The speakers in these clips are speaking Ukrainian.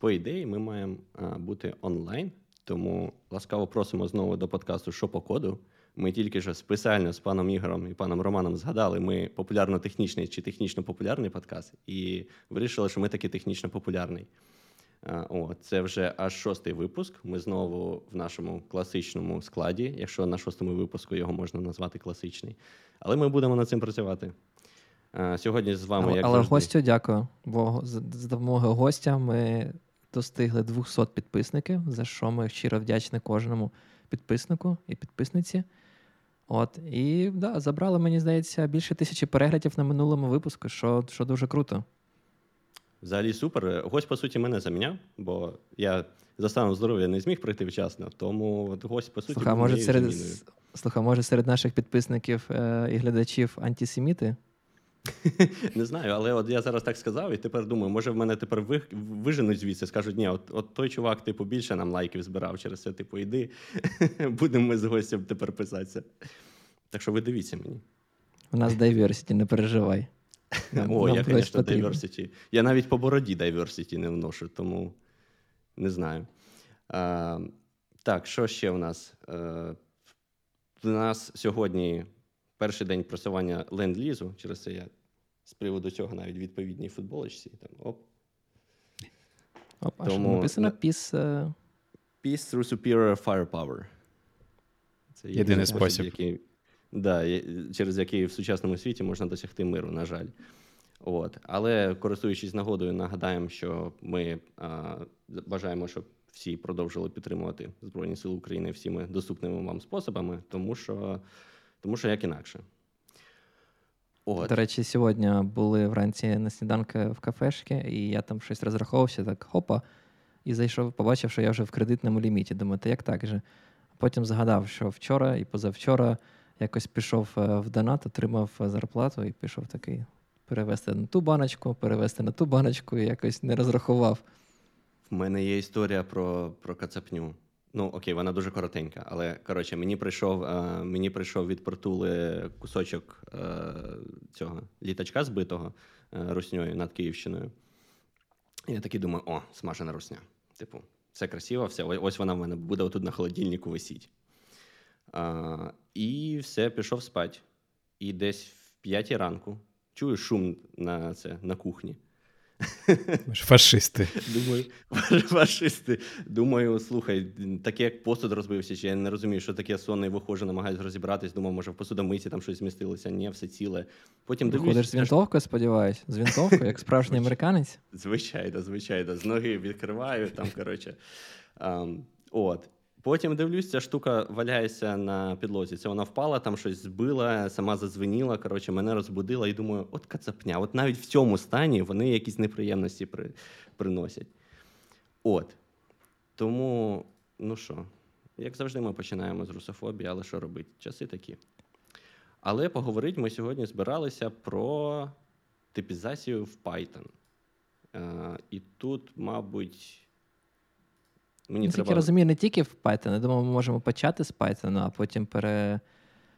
по ідеї, ми маємо бути онлайн, тому ласкаво просимо знову до подкасту «Що по коду. Ми тільки що спеціально з паном Ігорем і паном Романом згадали, ми популярно-технічний чи технічно популярний подкаст, і вирішили, що ми таки технічно популярний. О, це вже аж шостий випуск. Ми знову в нашому класичному складі, якщо на шостому випуску його можна назвати класичний. Але ми будемо над цим працювати. Сьогодні з вами. Але, як але завжди... гостю дякую. Бо з допомогою гостя ми достигли 200 підписників, за що ми щиро вдячні кожному підписнику і підписниці. От, І да, забрали, мені здається, більше тисячі переглядів на минулому випуску, що що дуже круто. Взагалі супер. Гость, по суті, мене заміняв, бо я за станом здоров'я не зміг прийти вчасно, тому от гость, по суті, Слуха, може, серед... Слуха, може серед наших підписників е- і глядачів антисеміти? Не знаю, але от я зараз так сказав, і тепер думаю, може в мене тепер ви, виженуть звідси, скажуть, ні, от от той чувак, типу, більше нам лайків збирав через це, типу, іди, будемо ми з гостем тепер писатися. Так що ви дивіться мені. У нас diversity, не переживай. О, я, звісно, diversity. Я навіть по бороді diversity не вношу, тому не знаю. А, Так, що ще в нас? У нас сьогодні перший день просування ленд-лізу, через це я з приводу цього навіть відповідній футболочці. Там, оп. Оп, а Тому... написано Peace... Uh... Peace through superior firepower. Це єдиний спосіб. Який, да, через який в сучасному світі можна досягти миру, на жаль. От. Але користуючись нагодою, нагадаємо, що ми а, бажаємо, щоб всі продовжили підтримувати Збройні Сили України всіми доступними вам способами, тому що тому що як інакше. От. До речі, сьогодні були вранці на сніданку в кафешки, і я там щось розраховувався, так хопа, і зайшов, побачив, що я вже в кредитному ліміті. Думаю, та як так же? Потім згадав, що вчора і позавчора якось пішов е, в донат, отримав зарплату і пішов такий перевести на ту баночку, перевести на ту баночку і якось не розрахував. В мене є історія про про кацапню. Ну, окей, вона дуже коротенька, але коротше, мені прийшов е, мені прийшов від портули кусочок е, цього літачка збитого е, русньою над Київщиною. І я такий думаю: о, смажена русня. Типу, все красиво, все. Ось вона в мене буде отут на холодильнику висіть. Е, і все, пішов спать. І десь в п'ятій ранку чую шум на це на кухні. Фашисти. Думаю, фашисти. Думаю, слухай, таке як посуд розбився, чи я не розумію, що таке сонний виходжу, намагаюся розібратись. Думав, може в посудомийці там щось змістилося. Ні, все ціле. Потім Виходиш з вінтовкою, сподіваюсь. З вінтовкою, як справжній американець. Звичайно, звичайно. З ноги відкриваю там, коротше. Um, от. Потім дивлюсь, ця штука валяється на підлозі. Це вона впала, там щось збила, сама задзвеніла. Коротше, мене розбудила і думаю, от кацапня. От навіть в цьому стані вони якісь неприємності при, приносять. От. Тому, ну що, як завжди, ми починаємо з русофобії, але що робити? Часи такі. Але поговорити ми сьогодні збиралися про типізацію в Python. Е, І тут, мабуть. Мені Наскільки треба... розумію, не тільки в Python. Я думаю, ми можемо почати з Python, а потім пере...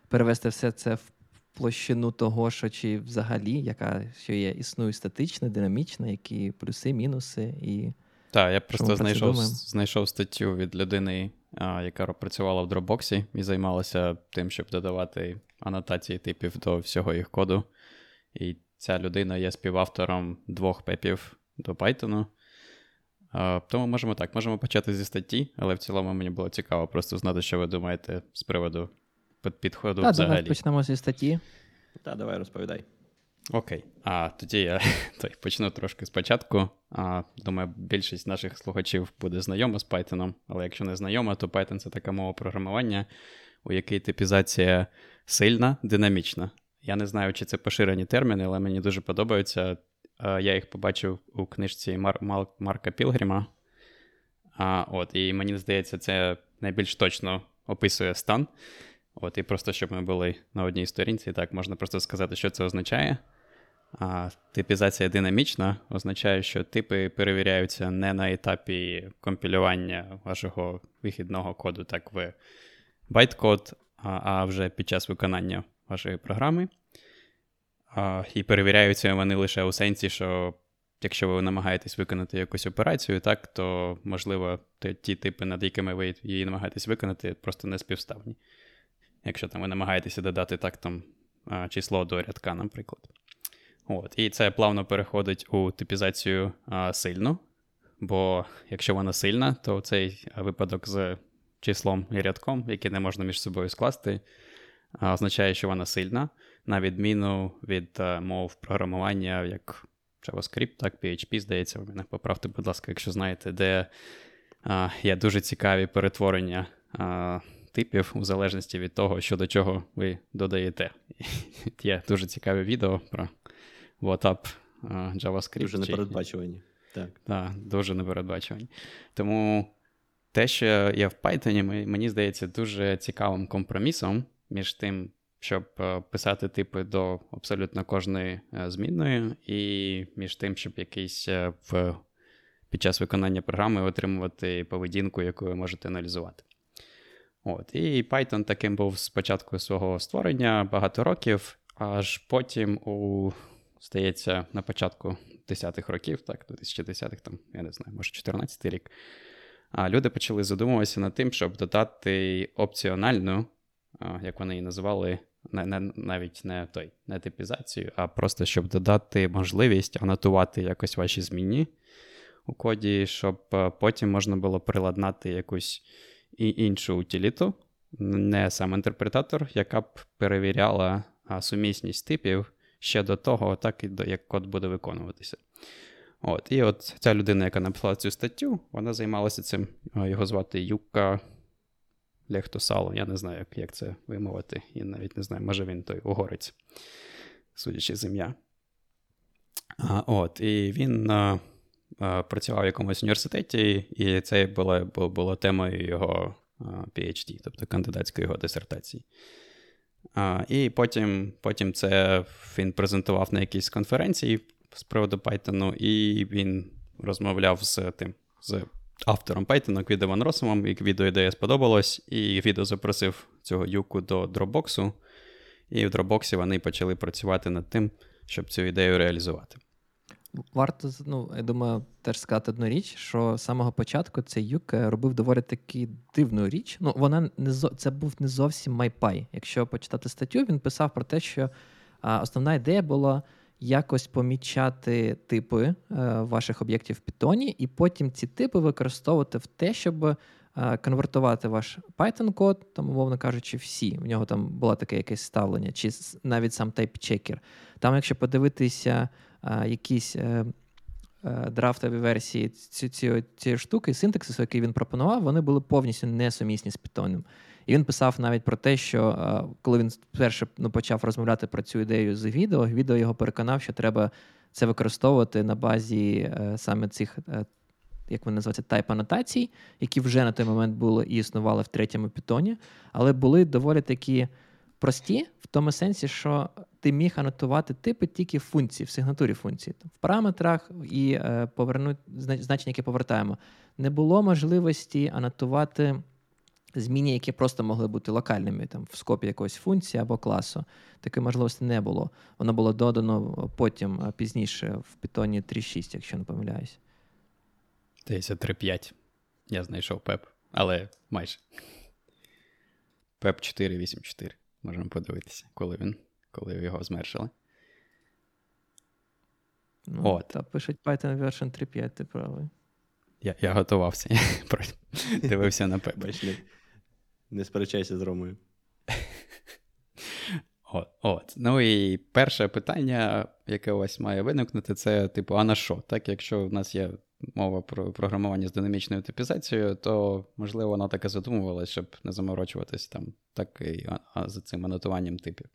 перевести все це в площину того, що чи взагалі, яка що є, існує статична, динамічна, які плюси, мінуси. і Так, я просто знайшов знайшов статтю від людини, а, яка працювала в Dropbox і займалася тим, щоб додавати анотації типів до всього їх коду. І ця людина є співавтором двох пепів до Python. Тому можемо так, можемо почати зі статті, але в цілому мені було цікаво просто знати, що ви думаєте з приводу підходу. Так, взагалі. давай почнемо зі статті. Так, давай розповідай. Окей. А тоді я той, почну трошки спочатку. А, Думаю, більшість наших слухачів буде знайома з Python, але якщо не знайома, то Python це така мова програмування, у якій типізація сильна, динамічна. Я не знаю, чи це поширені терміни, але мені дуже подобаються я їх побачив у книжці Мар- Мар- Марка Пілгріма. А, от, І мені здається, це найбільш точно описує стан. От, І просто щоб ми були на одній сторінці, так можна просто сказати, що це означає. А, Типізація динамічна означає, що типи перевіряються не на етапі компілювання вашого вихідного коду, так в байткод, а, а вже під час виконання вашої програми. І перевіряються вони лише у сенсі, що якщо ви намагаєтесь виконати якусь операцію, так, то, можливо, ті типи, над якими ви її намагаєтесь виконати, просто не співставні. Якщо там ви намагаєтеся додати так там число до рядка, наприклад. От. І це плавно переходить у типізацію а, сильну, бо якщо вона сильна, то цей випадок з числом і рядком, які не можна між собою скласти, а, означає, що вона сильна, на відміну від мов програмування, як JavaScript, так, PHP, здається, ви мене поправте, будь ласка, якщо знаєте, де а, є дуже цікаві перетворення а, типів у залежності від того, що до чого ви додаєте. Є дуже цікаве відео про WhatsApp JavaScript. Дуже непередбачувані. Так, Так, дуже непередбачувані. Тому те, що є в Python, мені здається, дуже цікавим компромісом між тим, щоб е, писати типи до абсолютно кожної е, змінної, і між тим, щоб якийсь е, в, під час виконання програми отримувати поведінку, яку ви можете аналізувати. От. І Python таким був з початку свого створення багато років, аж потім, у, здається, на початку 10-х років, так, 2010-х, там, я не знаю, може 14-й рік, люди почали задумуватися над тим, щоб додати опціональну, як вони її називали, не, не, навіть не той, не типізацію, а просто щоб додати можливість анотувати якось ваші зміни у коді, щоб потім можна було приладнати якусь і іншу утиліту, не сам інтерпретатор, яка б перевіряла сумісність типів ще до того, так і до як код буде виконуватися. От, І от ця людина, яка написала цю статтю, вона займалася цим. Його звати Юка Лехтосало. Я не знаю, як це вимовити. І навіть не знаю, може він той угорець, судячи з ім'я. А, от, І він а, а, працював в якомусь університеті, і це було, було темою його PhD, тобто кандидатської його дисертації. А, І потім потім це він презентував на якійсь конференції з приводу Python, і він розмовляв з тим, з автором Python, Квідо Ван Росомом, і відео ідея сподобалось, і відео запросив цього юку до Dropbox, і в Dropbox вони почали працювати над тим, щоб цю ідею реалізувати. Варто ну, я думаю, теж сказати одну річ, що з самого початку цей юк робив доволі таки дивну річ. Ну, вона не це був не зовсім mypy. Якщо почитати статтю, він писав про те, що а, основна ідея була якось помічати типи е, ваших об'єктів в Python, і потім ці типи використовувати в те, щоб е, конвертувати ваш Python-код, там, умовно кажучи, всі. В нього там було таке якесь ставлення, чи навіть сам type checker. Там, якщо подивитися а, якісь. Е, Драфтові версії цієї ці, штуки, синтаксису, який він пропонував, вони були повністю несумісні з Python. І він писав навіть про те, що коли він вперше ну, почав розмовляти про цю ідею з Гвідо, Гвідо його переконав, що треба це використовувати на базі е, саме цих, е, як вони називаються, type анотацій, які вже на той момент були і існували в третьому питоні, але були доволі такі прості в тому сенсі, що ти міг анотувати типи тільки функції, в сигнатурі функції. В параметрах і е, повернути значення, яке повертаємо. Не було можливості анотувати зміни, які просто могли бути локальними там в скопі якоїсь функції або класу. Такої можливості не було. Воно було додано потім пізніше в Python 3.6, якщо не помиляюсь. Здається, 3.5. Я знайшов пеп, але майже. Пеп 4.8.4. Можемо подивитися, коли він, коли його змершили. Ну, От. Та пишуть Python version 3.5, ти правий. Я я готувався. Дивився на пеп. Не сперечайся з Ромою. От, от. Ну і перше питання, яке у вас має виникнути, це типу, а на що? Так, якщо в нас є мова про програмування з динамічною типізацією, то можливо вона так і задумувалася, щоб не заморочуватись там так і за цим анотуванням типів.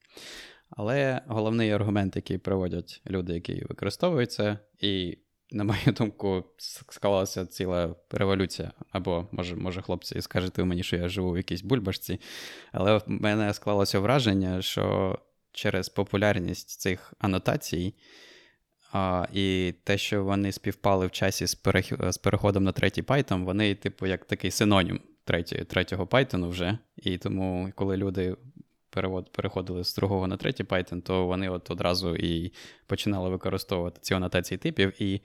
Але головний аргумент, який проводять люди, які використовуються, і на мою думку, склалася ціла революція. Або, може, може, хлопці, скажете мені, що я живу в якійсь бульбашці, але в мене склалося враження, що через популярність цих анотацій а, і те, що вони співпали в часі з, перех... з переходом на третій Python, вони, типу, як такий синонім третього, Python вже. І тому, коли люди переходили з другого на третій Python, то вони от одразу і починали використовувати ці анотації типів. І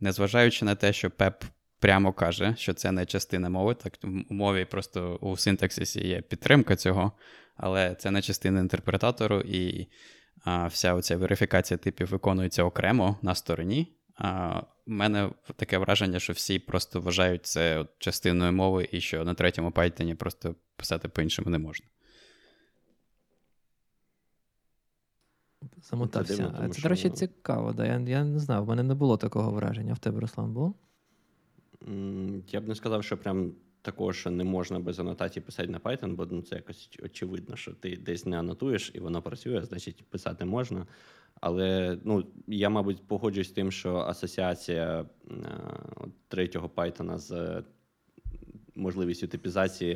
незважаючи на те, що PEP прямо каже, що це не частина мови, так в мові просто у синтаксисі є підтримка цього, але це не частина інтерпретатору, і а, вся оця верифікація типів виконується окремо на стороні. А У мене таке враження, що всі просто вважають це частиною мови, і що на третьому Python просто писати по-іншому не можна. Замотався. Це, дивно, це, до речі, цікаво. Да. Я я не знав, в мене не було такого враження. В тебе, Руслан, було? Я б не сказав, що прям такого, що не можна без анотації писати на Python, бо ну, це якось очевидно, що ти десь не анотуєш і воно працює, значить писати можна. Але ну, я, мабуть, погоджуюсь з тим, що асоціація е, третього Python з можливістю типізації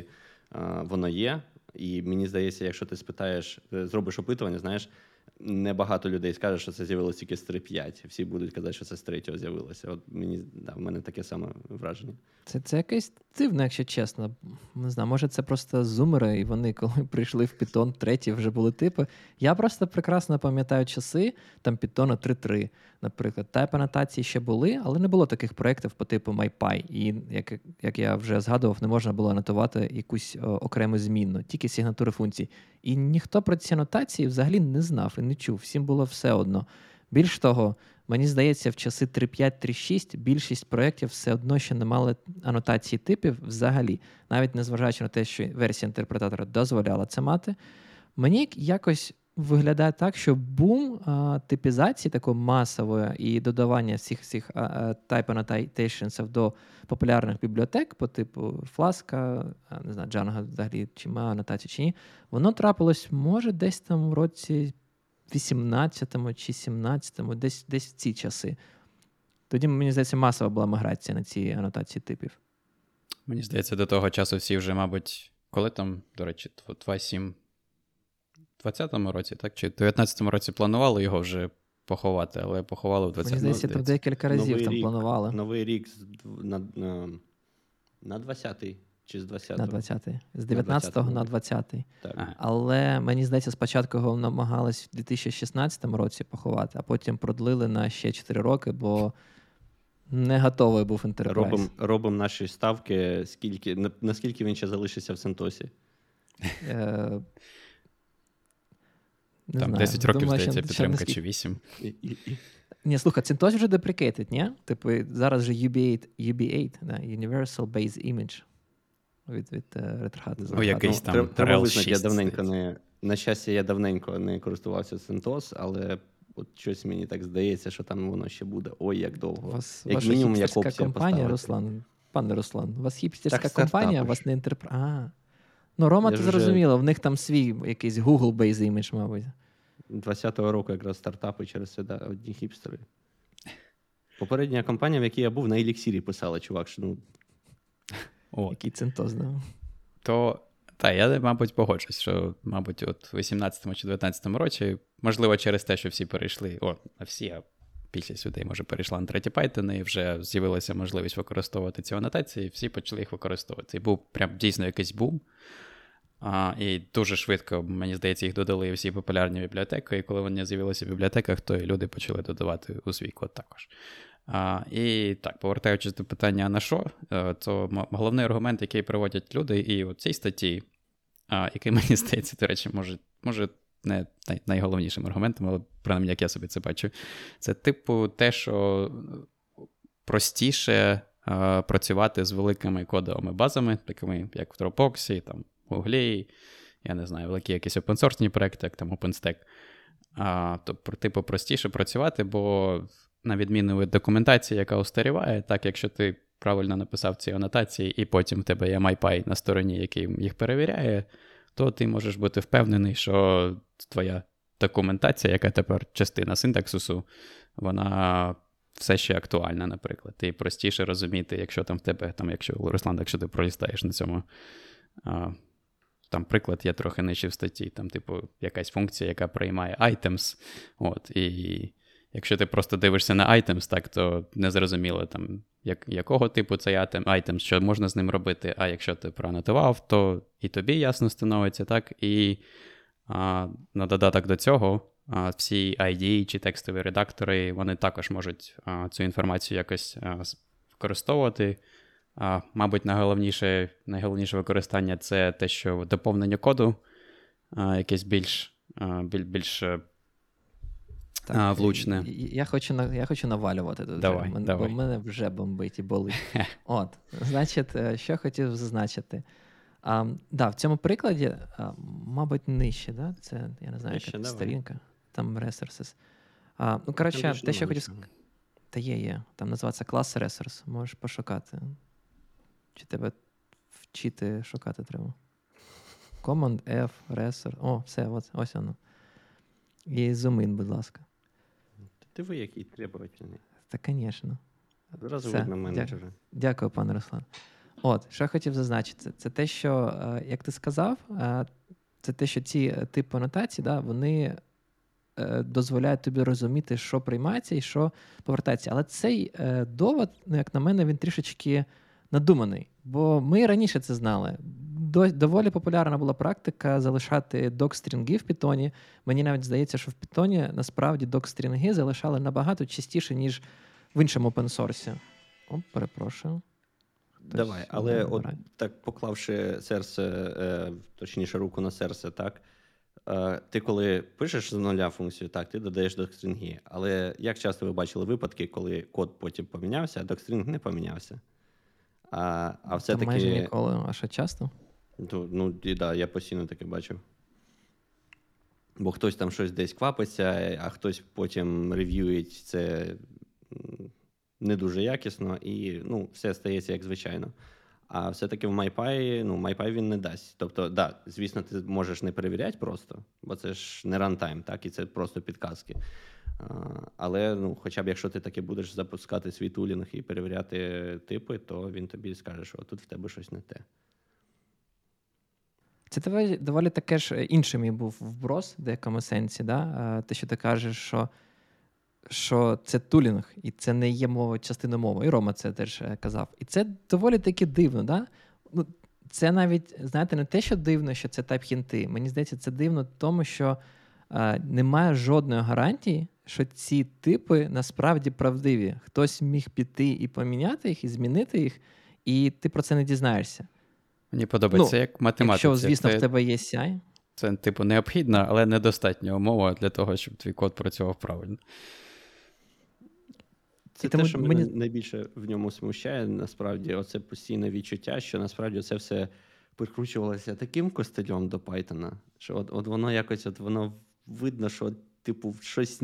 е, воно є. І мені здається, якщо ти спитаєш, е, зробиш опитування, знаєш, небагато людей скаже, що це з'явилося тільки з 3.5. Всі будуть казати, що це з 3 з'явилося. От мені да, в мене таке саме враження. Це це якесь дивно, якщо чесно. Не знаю, може, це просто зумери, і вони, коли прийшли в Python 3, вже були типи. Я просто прекрасно пам'ятаю часи там Python 3.3, наприклад. Тайп анотації ще були, але не було таких проєктів по типу MyPy. І як як я вже згадував, не можна було анотувати якусь о, окрему змінну, тільки сигнатури функцій. І ніхто про ці анотації взагалі не знав і не чув. Всім було все одно. Більш того, мені здається, в часи 3.5-3.6 більшість проєктів все одно ще не мали анотації типів взагалі, навіть незважаючи на те, що версія інтерпретатора дозволяла це мати. Мені якось виглядає так, що бум а, типізації такої масової і додавання всіх всіх type annotations до популярних бібліотек, по типу Фласка, не знаю, Django взагалі чи має анотацію чи ні, воно трапилось, може, десь там в році 18-му чи 17-му, десь десь в ці часи. Тоді, мені здається, масова була міграція на ці анотації типів. Мені здається, до того часу всі вже, мабуть, коли там, до речі, 2.7 в 20-му році, так? Чи в 19-му році планували його вже поховати, але поховали в 20-му Мені здається, там декілька разів новий там рік, планували. Новий рік на на, на 20-й чи з 20-го? На 20-й. З 19-го на 20-й. Так. Але мені здається, спочатку його намагались в 2016 році поховати, а потім продлили на ще 4 роки, бо. Не готовий був Enterprise. Робимо робим наші ставки, скільки, наскільки він ще залишиться в Сентосі. Не Там знаю. 10 років, Думаю, здається, підтримка чи 8. Ні, слухай, Цінтос вже deprecated, ні? Типу, зараз вже UB8, UB8 да, Universal Base Image від від uh, Red Ну, якийсь ну, там Треба визнати, я давненько не... На щастя, я давненько не користувався CentOS, але от щось мені так здається, що там воно ще буде. Ой, як довго. Вас як мінімум, як опція компанія, поставити. Руслан. Пане Руслан, у вас хіпстерська компанія, у вас не інтерпр... А, Ну, Рома, ти зрозуміло, в них там свій якийсь Google Base Image, мабуть. 20-го року якраз стартапи через це да, одні хіпстери. Попередня компанія, в якій я був, на еліксірі писала, чувак. що ну... О. Який центоз, да. То, так, я, мабуть, погоджусь, що, мабуть, от в 18 чи 19 році, можливо, через те, що всі перейшли, о, а всі, а більшість людей, може, перейшла на треті Python, і вже з'явилася можливість використовувати ці анотації, і всі почали їх використовувати. І був прям дійсно якийсь бум. А, І дуже швидко, мені здається, їх додали всі популярні бібліотеки. І коли вони з'явилися в бібліотеках, то і люди почали додавати у свій код також. А, І так, повертаючись до питання на що, е, то головний аргумент, який приводять люди, і у цій статті, а, який мені здається, до речі, може, може не найголовнішим аргументом, але принаймні, як я собі це бачу, це типу те, що простіше а, працювати з великими кодовими базами, такими як в Dropbox, там Гуглі, я не знаю, великі якісь опенсорсні проекти, як там OpenStack. А, то, типу, простіше працювати, бо на відміну від документації, яка устаріває, так якщо ти правильно написав ці анотації, і потім в тебе є MyPy на стороні, який їх перевіряє, то ти можеш бути впевнений, що твоя документація, яка тепер частина синтаксису, вона все ще актуальна, наприклад. Ти простіше розуміти, якщо там в тебе, там, якщо Руслан, якщо ти пролістаєш на цьому. А, там приклад є трохи нижче в статті, там, типу, якась функція, яка приймає items. От, І якщо ти просто дивишся на items, так, то незрозуміло, там, як, якого типу цей item, що можна з ним робити. А якщо ти проанотував, то і тобі ясно становиться, так, і А, На додаток до цього, всі ID чи текстові редактори вони також можуть а, цю інформацію якось а, використовувати. А, Мабуть, найголовніше найголовніше використання це те, що доповнення коду а, якесь більш більш, більш так, а, влучне. Я хочу я хочу навалювати тут. Давай, вже, давай. Бо мене вже бомбить і болить. От, значить, е, що хотів зазначити. А, да, В цьому прикладі, а, мабуть, нижче, да? це я не знаю, нижче, яка сторінка, там resources. А, Ну, коротше, те, що я хотів сказати. Та є, є. Там називається клас resource. Можеш пошукати. Чи тебе вчити шукати треба? Command F, resource. О, все, ось, ось воно. І зумин, будь ласка. Ти ви який требовательний. Та, звісно. Зразу видно менеджера. Дякую, пане Руслан. От, що я хотів зазначити, це те, що, е, як ти сказав, е, це те, що ці е, типи анотацій, да, вони дозволяють тобі розуміти, що приймається і що повертається. Але цей довод, ну, як на мене, він трішечки надуманий. Бо ми раніше це знали. Доволі популярна була практика залишати док-стрінги в Python. Мені навіть здається, що в Python насправді док-стрінги залишали набагато частіше, ніж в іншому опенсорсі. О, перепрошую. Давай, але от так поклавши серце, е, точніше, руку на серце, так. Е, ти коли пишеш з нуля функцію, так, ти додаєш докстрінги. Але як часто ви бачили випадки, коли код потім помінявся, а докстрінг не помінявся? А а все-таки... майже ніколи, а що часто? Ну, ну і да, я постійно таке бачив. Бо хтось там щось десь квапиться, а хтось потім рев'юють це не дуже якісно, і ну, все стається як звичайно. А все-таки в MyPy, ну, MyPy він не дасть. Тобто, да, звісно, ти можеш не перевіряти просто, бо це ж не рантайм, так, і це просто підказки. А, але ну, хоча б якщо ти таки будеш запускати свій тулінг і перевіряти типи, то він тобі скаже, що тут в тебе щось не те. Це доволі, доволі таке ж інший мій був вброс в деякому сенсі. Да? Те, що ти кажеш, що що це тулінг, і це не є мова частина мови. І Рома це теж е, казав. І це доволі таки дивно. Да? Ну, Це навіть, знаєте, не те, що дивно, що це тайп хінти. Мені здається, це дивно, тому що е, немає жодної гарантії, що ці типи насправді правдиві. Хтось міг піти і поміняти їх, і змінити їх, і ти про це не дізнаєшся. Мені подобається ну, як математика. Якщо, звісно, в тебе є CI. Це, типу, необхідна, але недостатня умова для того, щоб твій код працював правильно. Це те, що мене мені... найбільше в ньому смущає, насправді, оце постійне відчуття, що насправді це все прикручувалося таким костелем до Python, що от от воно якось от воно видно, що, типу, щось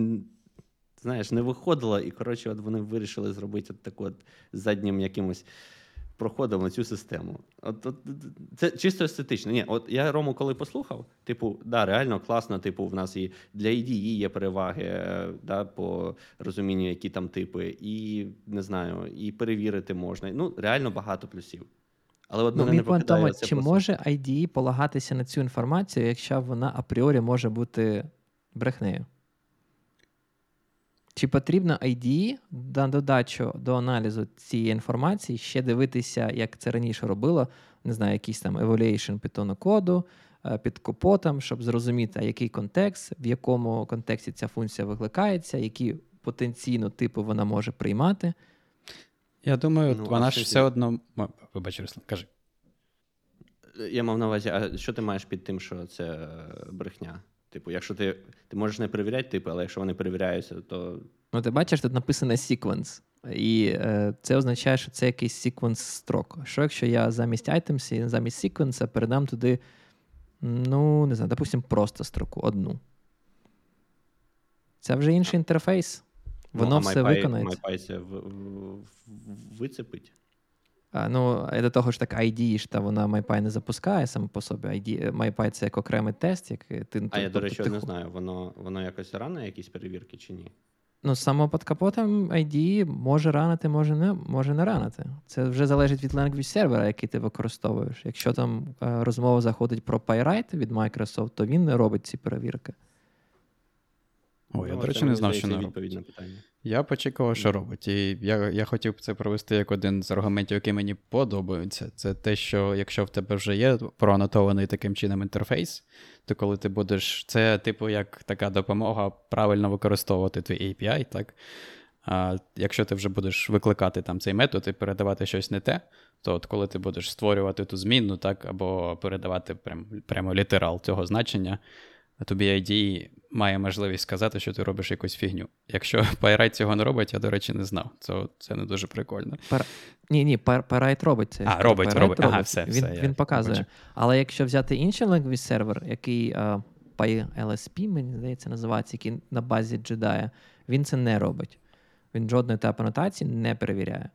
знаєш, не виходило, і коротше, от вони вирішили зробити от таку от заднім якимось проходимо цю систему. От, от, Це чисто естетично. Ні, от я Рому, коли послухав, типу, да, реально класно, типу, в нас і для IDE є переваги да, по розумінню, які там типи, і не знаю, і перевірити можна. Ну, реально багато плюсів. Але от ну, мене не тому, Чи може IDE полагатися на цю інформацію, якщо вона апріорі може бути брехнею? Чи потрібно ID на додачу до аналізу цієї інформації ще дивитися, як це раніше робило, не знаю, якийсь там evaluation питону коду е, під капотом, щоб зрозуміти, який контекст, в якому контексті ця функція викликається, які потенційно типи вона може приймати? Я думаю, ну, вона ж все одно. Вибач, Руслан, кажи. Я мав на увазі, а що ти маєш під тим, що це брехня? Типу, якщо ти ти можеш не перевіряти типи, але якщо вони перевіряються, то. Ну, ти бачиш, тут написано sequence. І е, це означає, що це якийсь секвенс строк. Що якщо я замість items і замість секвенса передам туди, ну, не знаю, допустимо, просто строку одну. Це вже інший інтерфейс. Ну, Воно ну, все MyPy, виконається. MyPy це вицепить. Ну, до того ж так ID ж та вона MyPy не запускає саме по собі. ID, MyPy це як окремий тест. Як ти, А ти, я, до речі, ти... не знаю, воно воно якось рано якісь перевірки чи ні? Ну, саме під капотом ID може ранити, може не може не ранити. Це вже залежить від language сервера, який ти використовуєш. Якщо там е, розмова заходить про PyWrite від Microsoft, то він не робить ці перевірки. О, я, до речі, не знав, що не робить. Я почекав, що робить. І я я хотів це провести як один з аргументів, який мені подобаються. Це те, що якщо в тебе вже є проанотований таким чином інтерфейс, то коли ти будеш. Це, типу, як така допомога правильно використовувати твій API, так? А Якщо ти вже будеш викликати там цей метод і передавати щось не те, то от коли ти будеш створювати ту змінну, так, або передавати прям, прямо літерал цього значення, тобі ID має можливість сказати, що ти робиш якусь фігню. Якщо Pyrite цього не робить, я, до речі, не знав. Це це не дуже прикольно. Пар... Ні, ні, Pyrite робить це. А, робить, робить. робить. Ага, все, Він все, він показує. Бачу. Але якщо взяти інший лингвіст сервер, який uh, PyLSP, мені здається, називається, який на базі Jedi, він це не робить. Він жодної етапу анотації не перевіряє.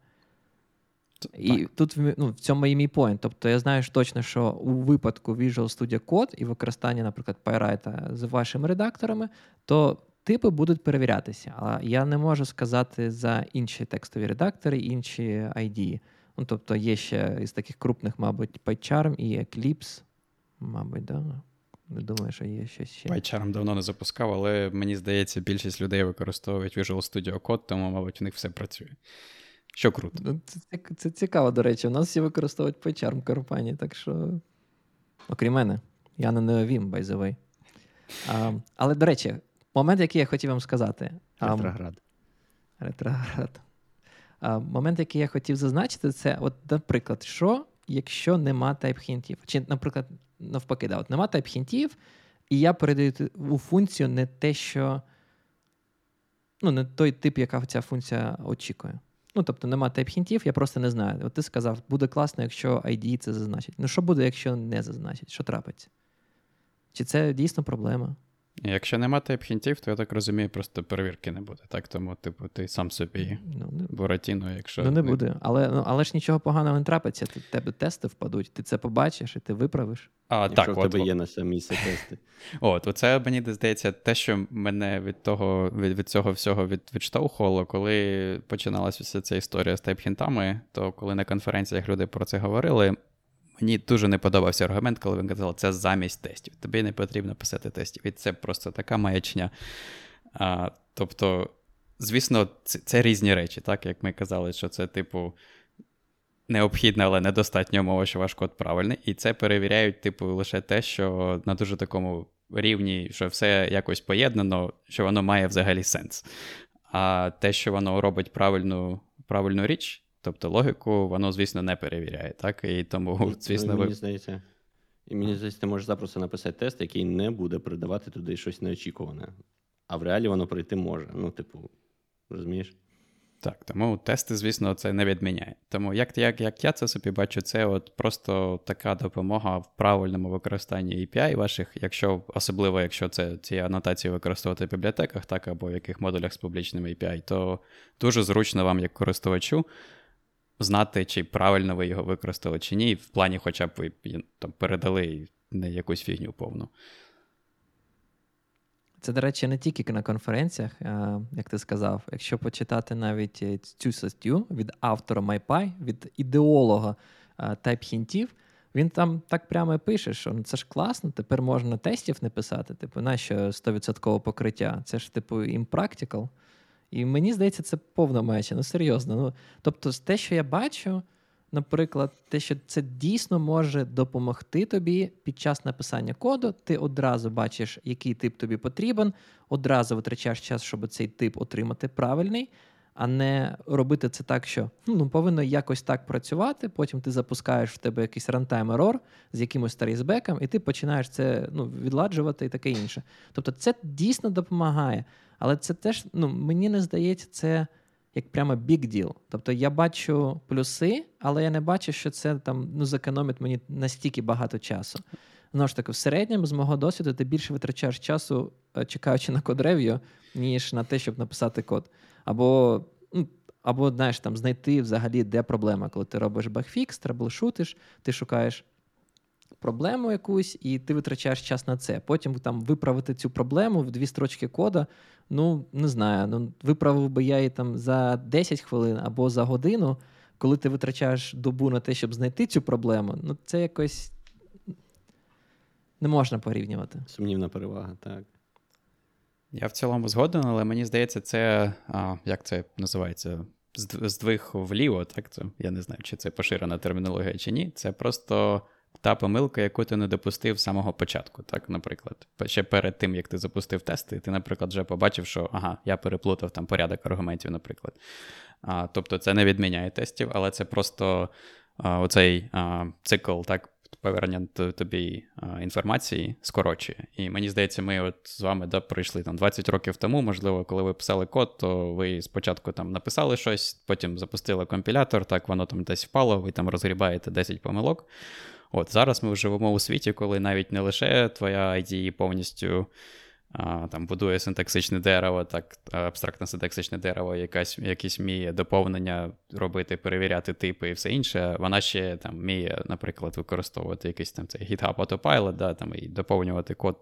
І так. тут ну, в цьому і мій поінт. Тобто я знаю ж точно, що у випадку Visual Studio Code і використання, наприклад, PyWrite з вашими редакторами, то типи будуть перевірятися. Але я не можу сказати за інші текстові редактори, інші ID. Ну, Тобто є ще із таких крупних, мабуть, PyCharm і Eclipse. Мабуть, да? Не думаю, що є щось ще. PyCharm давно не запускав, але мені здається, більшість людей використовують Visual Studio Code, тому, мабуть, у них все працює. Що круто. Ну, це, це це, цікаво, до речі. У нас всі використовують PyCharm в компанії, так що, окрім мене, я не неовім, by the way. А, Але, до речі, момент, який я хотів вам сказати. Ретроград. Ретроград. А, Момент, який я хотів зазначити, це, от, наприклад, що, якщо нема тайп-хінтів? Чи, наприклад, навпаки, да, от нема type hint-ів, і я передаю у функцію не те, що. Ну, не той тип, яка ця функція очікує. Ну, тобто нема type hint-ів, я просто не знаю. От ти сказав, буде класно, якщо ID це зазначить. Ну, що буде, якщо не зазначить? Що трапиться? Чи це дійсно проблема? Якщо нема type hint-ів, то я так розумію, просто перевірки не буде. Так, тому, типу, ти сам собі ну, не... Буратіно, якщо. Ну, не буде. Але ну, але ж нічого поганого не трапиться. Ти, тебе тести впадуть, ти це побачиш і ти виправиш. А, Якщо так, в тебе от, є на це місце тести. От, оце мені здається, те, що мене від того, від від цього всього від, відштовхувало, коли починалася вся ця історія з тайп-хінтами, то коли на конференціях люди про це говорили. Мені дуже не подобався аргумент, коли він казав, це замість тестів. Тобі не потрібно писати тестів. І це просто така маячня. А, Тобто, звісно, це, це різні речі, так як ми казали, що це, типу, необхідна, але недостатня умова, що ваш код правильний. І це перевіряють, типу, лише те, що на дуже такому рівні, що все якось поєднано, що воно має взагалі сенс. А те, що воно робить правильну, правильну річ. Тобто логіку, воно, звісно, не перевіряє, так? І тому, ну, звісно, ви. Мені здається, і мені здається, ти можеш запросто написати тест, який не буде передавати туди щось неочікуване. А в реалі воно пройти може. Ну, типу, розумієш? Так, тому тести, звісно, це не відміняє. Тому як як, як я це собі бачу, це от просто така допомога в правильному використанні API ваших, якщо особливо, якщо це ці анотації використовувати в бібліотеках, так або в яких модулях з публічними API, то дуже зручно вам, як користувачу, знати, чи правильно ви його використали, чи ні, в плані, хоча б ви там передали не якусь фігню повну. Це, до речі, не тільки на конференціях, як ти сказав, якщо почитати навіть е, цю статтю від автора MyPy, від ідеолога TypeHintів, він там так прямо і пише, що ну, це ж класно, тепер можна тестів не писати. Типу, нащо 100% покриття? Це ж, типу, impractical. І мені здається, це повна меча. Ну серйозно. Ну, Тобто, те, що я бачу, наприклад, те, що це дійсно може допомогти тобі під час написання коду, ти одразу бачиш, який тип тобі потрібен, одразу витрачаєш час, щоб цей тип отримати правильний. А не робити це так, що ну, повинно якось так працювати. Потім ти запускаєш в тебе якийсь рантайм ерор з якимось старізбеком, і ти починаєш це ну, відладжувати і таке інше. Тобто, це дійсно допомагає. Але це теж, ну, мені не здається, це як прямо big deal. Тобто я бачу плюси, але я не бачу, що це там ну, зекономить мені настільки багато часу. Знову ж таки, в середньому, з мого досвіду, ти більше витрачаєш часу, е, чекаючи на код рев'ю, ніж на те, щоб написати код. Або, ну, або знаєш, там знайти взагалі, де проблема. Коли ти робиш багфікс, траблшутиш, ти шукаєш проблему якусь, і ти витрачаєш час на це. Потім там виправити цю проблему в дві строчки кода. Ну, не знаю, ну виправив би я її там за 10 хвилин або за годину, коли ти витрачаєш добу на те, щоб знайти цю проблему, ну це якось не можна порівнювати. Сумнівна перевага, так. Я в цілому згоден, але мені здається, це а, як це називається? Здвиг вліво, так це я не знаю, чи це поширена термінологія чи ні. Це просто та помилка, яку ти не допустив з самого початку. Так, наприклад, ще перед тим, як ти запустив тести, ти, наприклад, вже побачив, що ага, я переплутав там порядок аргументів, наприклад. А, Тобто це не відміняє тестів, але це просто а, оцей а, цикл так, повернення тобі інформації скорочує. І мені здається, ми от з вами да, пройшли там 20 років тому. Можливо, коли ви писали код, то ви спочатку там написали щось, потім запустили компілятор, так воно там десь впало, ви там розгрібаєте 10 помилок. От зараз ми живемо у світі, коли навіть не лише твоя IDE повністю а, там будує синтаксичне дерево, так абстрактне синтаксичне дерево, якась, якісь вміє доповнення робити, перевіряти типи і все інше. Вона ще там вміє, наприклад, використовувати якийсь там цей GitHub Autopilot, да, там, і доповнювати код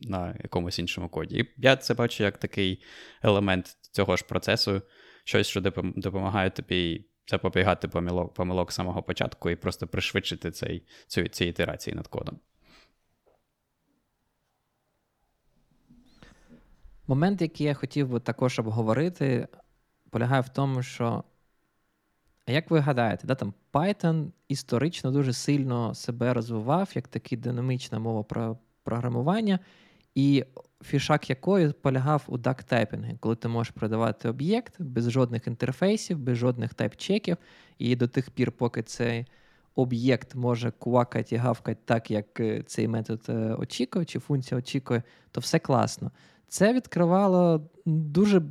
на якомусь іншому коді. І я це бачу як такий елемент цього ж процесу, щось, що допомагає тобі запобігати помилок помилок з самого початку і просто пришвидшити цей, цю, ці ітерації над кодом. Момент, який я хотів би також обговорити, полягає в тому, що, як ви гадаєте, да, там Python історично дуже сильно себе розвивав як така динамічна мова про програмування, і фішак якої полягав у дактайпінгі, коли ти можеш продавати об'єкт без жодних інтерфейсів, без жодних тайп-чеків, і до тих пір, поки цей об'єкт може квакати і гавкати так, як е, цей метод е, очікує, чи функція очікує, то все класно. Це відкривало дуже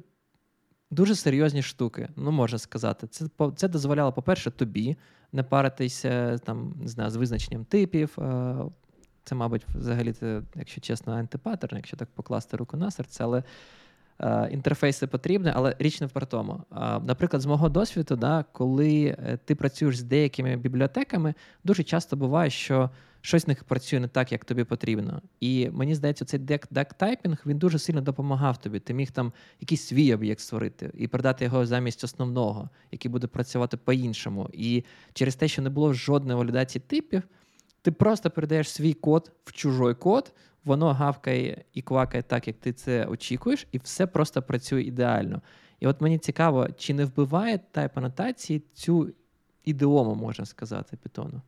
дуже серйозні штуки, ну можна сказати. Це це дозволяло, по-перше, тобі не паритися там, не знаю, з визначенням типів. Е, це, мабуть, взагалі, якщо чесно, антипаттерн, якщо так покласти руку на серце, але е, інтерфейси потрібні, але річ не в тому. Е, наприклад, з мого досвіду, да, коли ти працюєш з деякими бібліотеками, дуже часто буває, що щось не працює не так, як тобі потрібно. І мені здається, цей duck typing він дуже сильно допомагав тобі. Ти міг там якийсь свій об'єкт створити і передати його замість основного, який буде працювати по-іншому. І через те, що не було жодної валідації типів, ти просто передаєш свій код в чужой код, воно гавкає і квакає так, як ти це очікуєш, і все просто працює ідеально. І от мені цікаво, чи не вбиває type анотації цю ідеому, можна сказати, питону?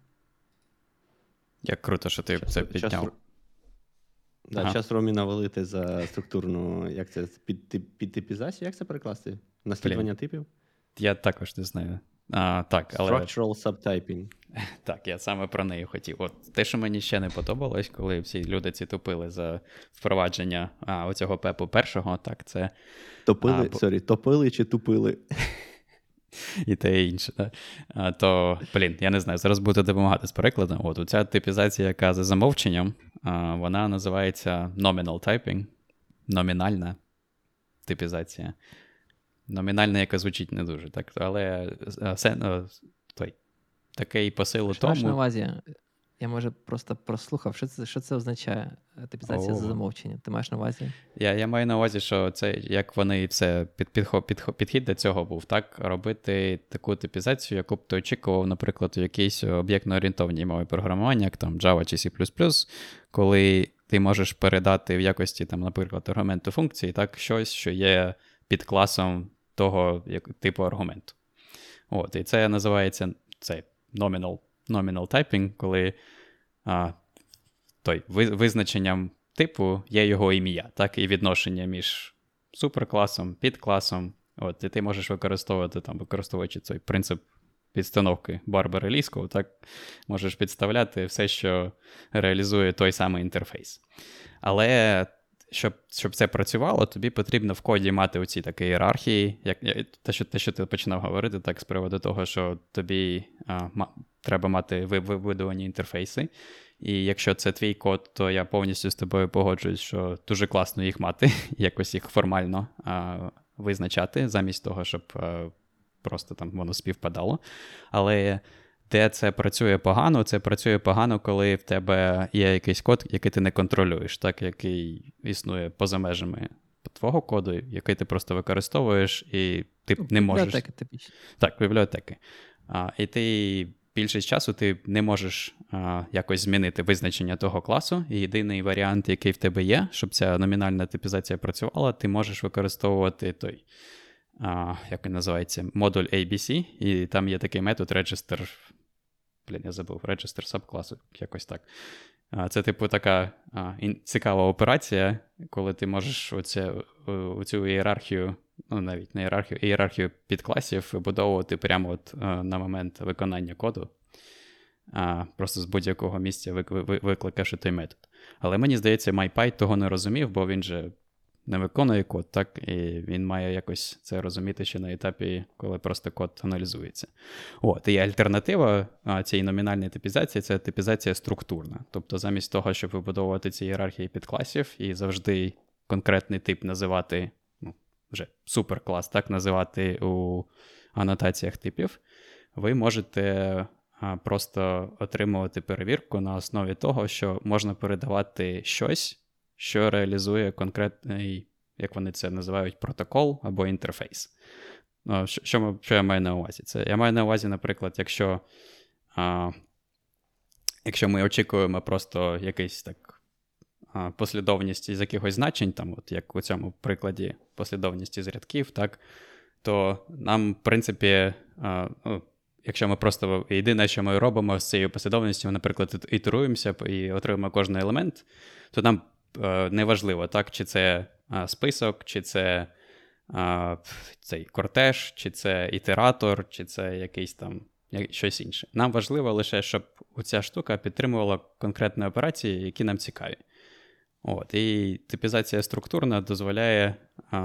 Як круто, що ти час, це підняв. Час, да, ага. час Ромі навалити за структурну, як це під, під типізацію, як це перекласти? Наслідування типів? Я також не знаю. А, так, але... Structural subtyping. Так, я саме про неї хотів. От Те, що мені ще не подобалось, коли всі люди ці тупили за впровадження а, оцього пепу першого, так, це. Топили, а, сорі, топили чи тупили? і те інше. Да? А, То, блін, я не знаю, зараз буду допомагати з перекладом. От Оця типізація, яка за замовченням, а, вона називається nominal typing, номінальна типізація. Номінальна, яка звучить не дуже, так? але а, той, такий посил у тому. на увазі, я може просто прослухав, що це що це означає типізація за замовчення. Ти маєш на увазі? Я я маю на увазі, що це як вони все під, під, під, підхід до цього був, так? Робити таку типізацію, яку б ти очікував, наприклад, у якійсь об'єктно-орієнтовній мові програмування, як там Java чи C, коли ти можеш передати в якості, там, наприклад, аргументу функції, так, щось, що є під класом того як, типу аргументу. От, І це називається це nominal nominal typing, коли а, той, визначенням типу є його ім'я, так, і відношення між суперкласом, підкласом. От, І ти можеш використовувати там, використовуючи цей принцип підстановки Барбари Лісков, так можеш підставляти все, що реалізує той самий інтерфейс. Але щоб щоб це працювало, тобі потрібно в коді мати оці такі ієрархії, як те, що те, що ти починав говорити, так з приводу того, що тобі а, ма, треба мати вибудовані інтерфейси. І якщо це твій код, то я повністю з тобою погоджуюсь, що дуже класно їх мати, якось їх формально а, визначати, замість того, щоб а, просто там воно співпадало. Але де це працює погано, це працює погано, коли в тебе є якийсь код, який ти не контролюєш, так, який існує поза межами твого коду, який ти просто використовуєш, і ти не можеш. Бібліотеки типічні. Так, бібліотеки. А, І ти більшість часу ти не можеш а, якось змінити визначення того класу. І єдиний варіант, який в тебе є, щоб ця номінальна типізація працювала, ти можеш використовувати той, а, як він називається, модуль ABC, і там є такий метод register. Блін, я забув, register subкласу, якось так. Це, типу, така а, цікава операція, коли ти можеш оце, оцю ієрархію, ну навіть не ієрархію, ієрархію підкласів вибудовувати прямо от на момент виконання коду. А, Просто з будь-якого місця викликавши той метод. Але мені здається, MyPy того не розумів, бо він же не виконує код, так, і він має якось це розуміти ще на етапі, коли просто код аналізується. От, І альтернатива цієї номінальної типізації це типізація структурна. Тобто, замість того, щоб вибудовувати ці ієрархії підкласів і завжди конкретний тип називати, ну, вже суперклас, так, називати у анотаціях типів, ви можете. Просто отримувати перевірку на основі того, що можна передавати щось, що реалізує конкретний, як вони це називають, протокол або інтерфейс. Ну, що що, що я маю на увазі? Це Я маю на увазі, наприклад, якщо а, якщо ми очікуємо просто якийсь так а, послідовність із якихось значень, там, от як у цьому прикладі послідовність із рядків, так, то нам, в принципі, а, ну, Якщо ми просто єдине, що ми робимо з цією послідовністю, ми, наприклад, ітеруємося і отримуємо кожен елемент, то нам неважливо, так, чи це список, чи це цей кортеж, чи це ітератор, чи це якийсь там щось інше. Нам важливо лише, щоб ця штука підтримувала конкретні операції, які нам цікаві. От, І типізація структурна дозволяє а,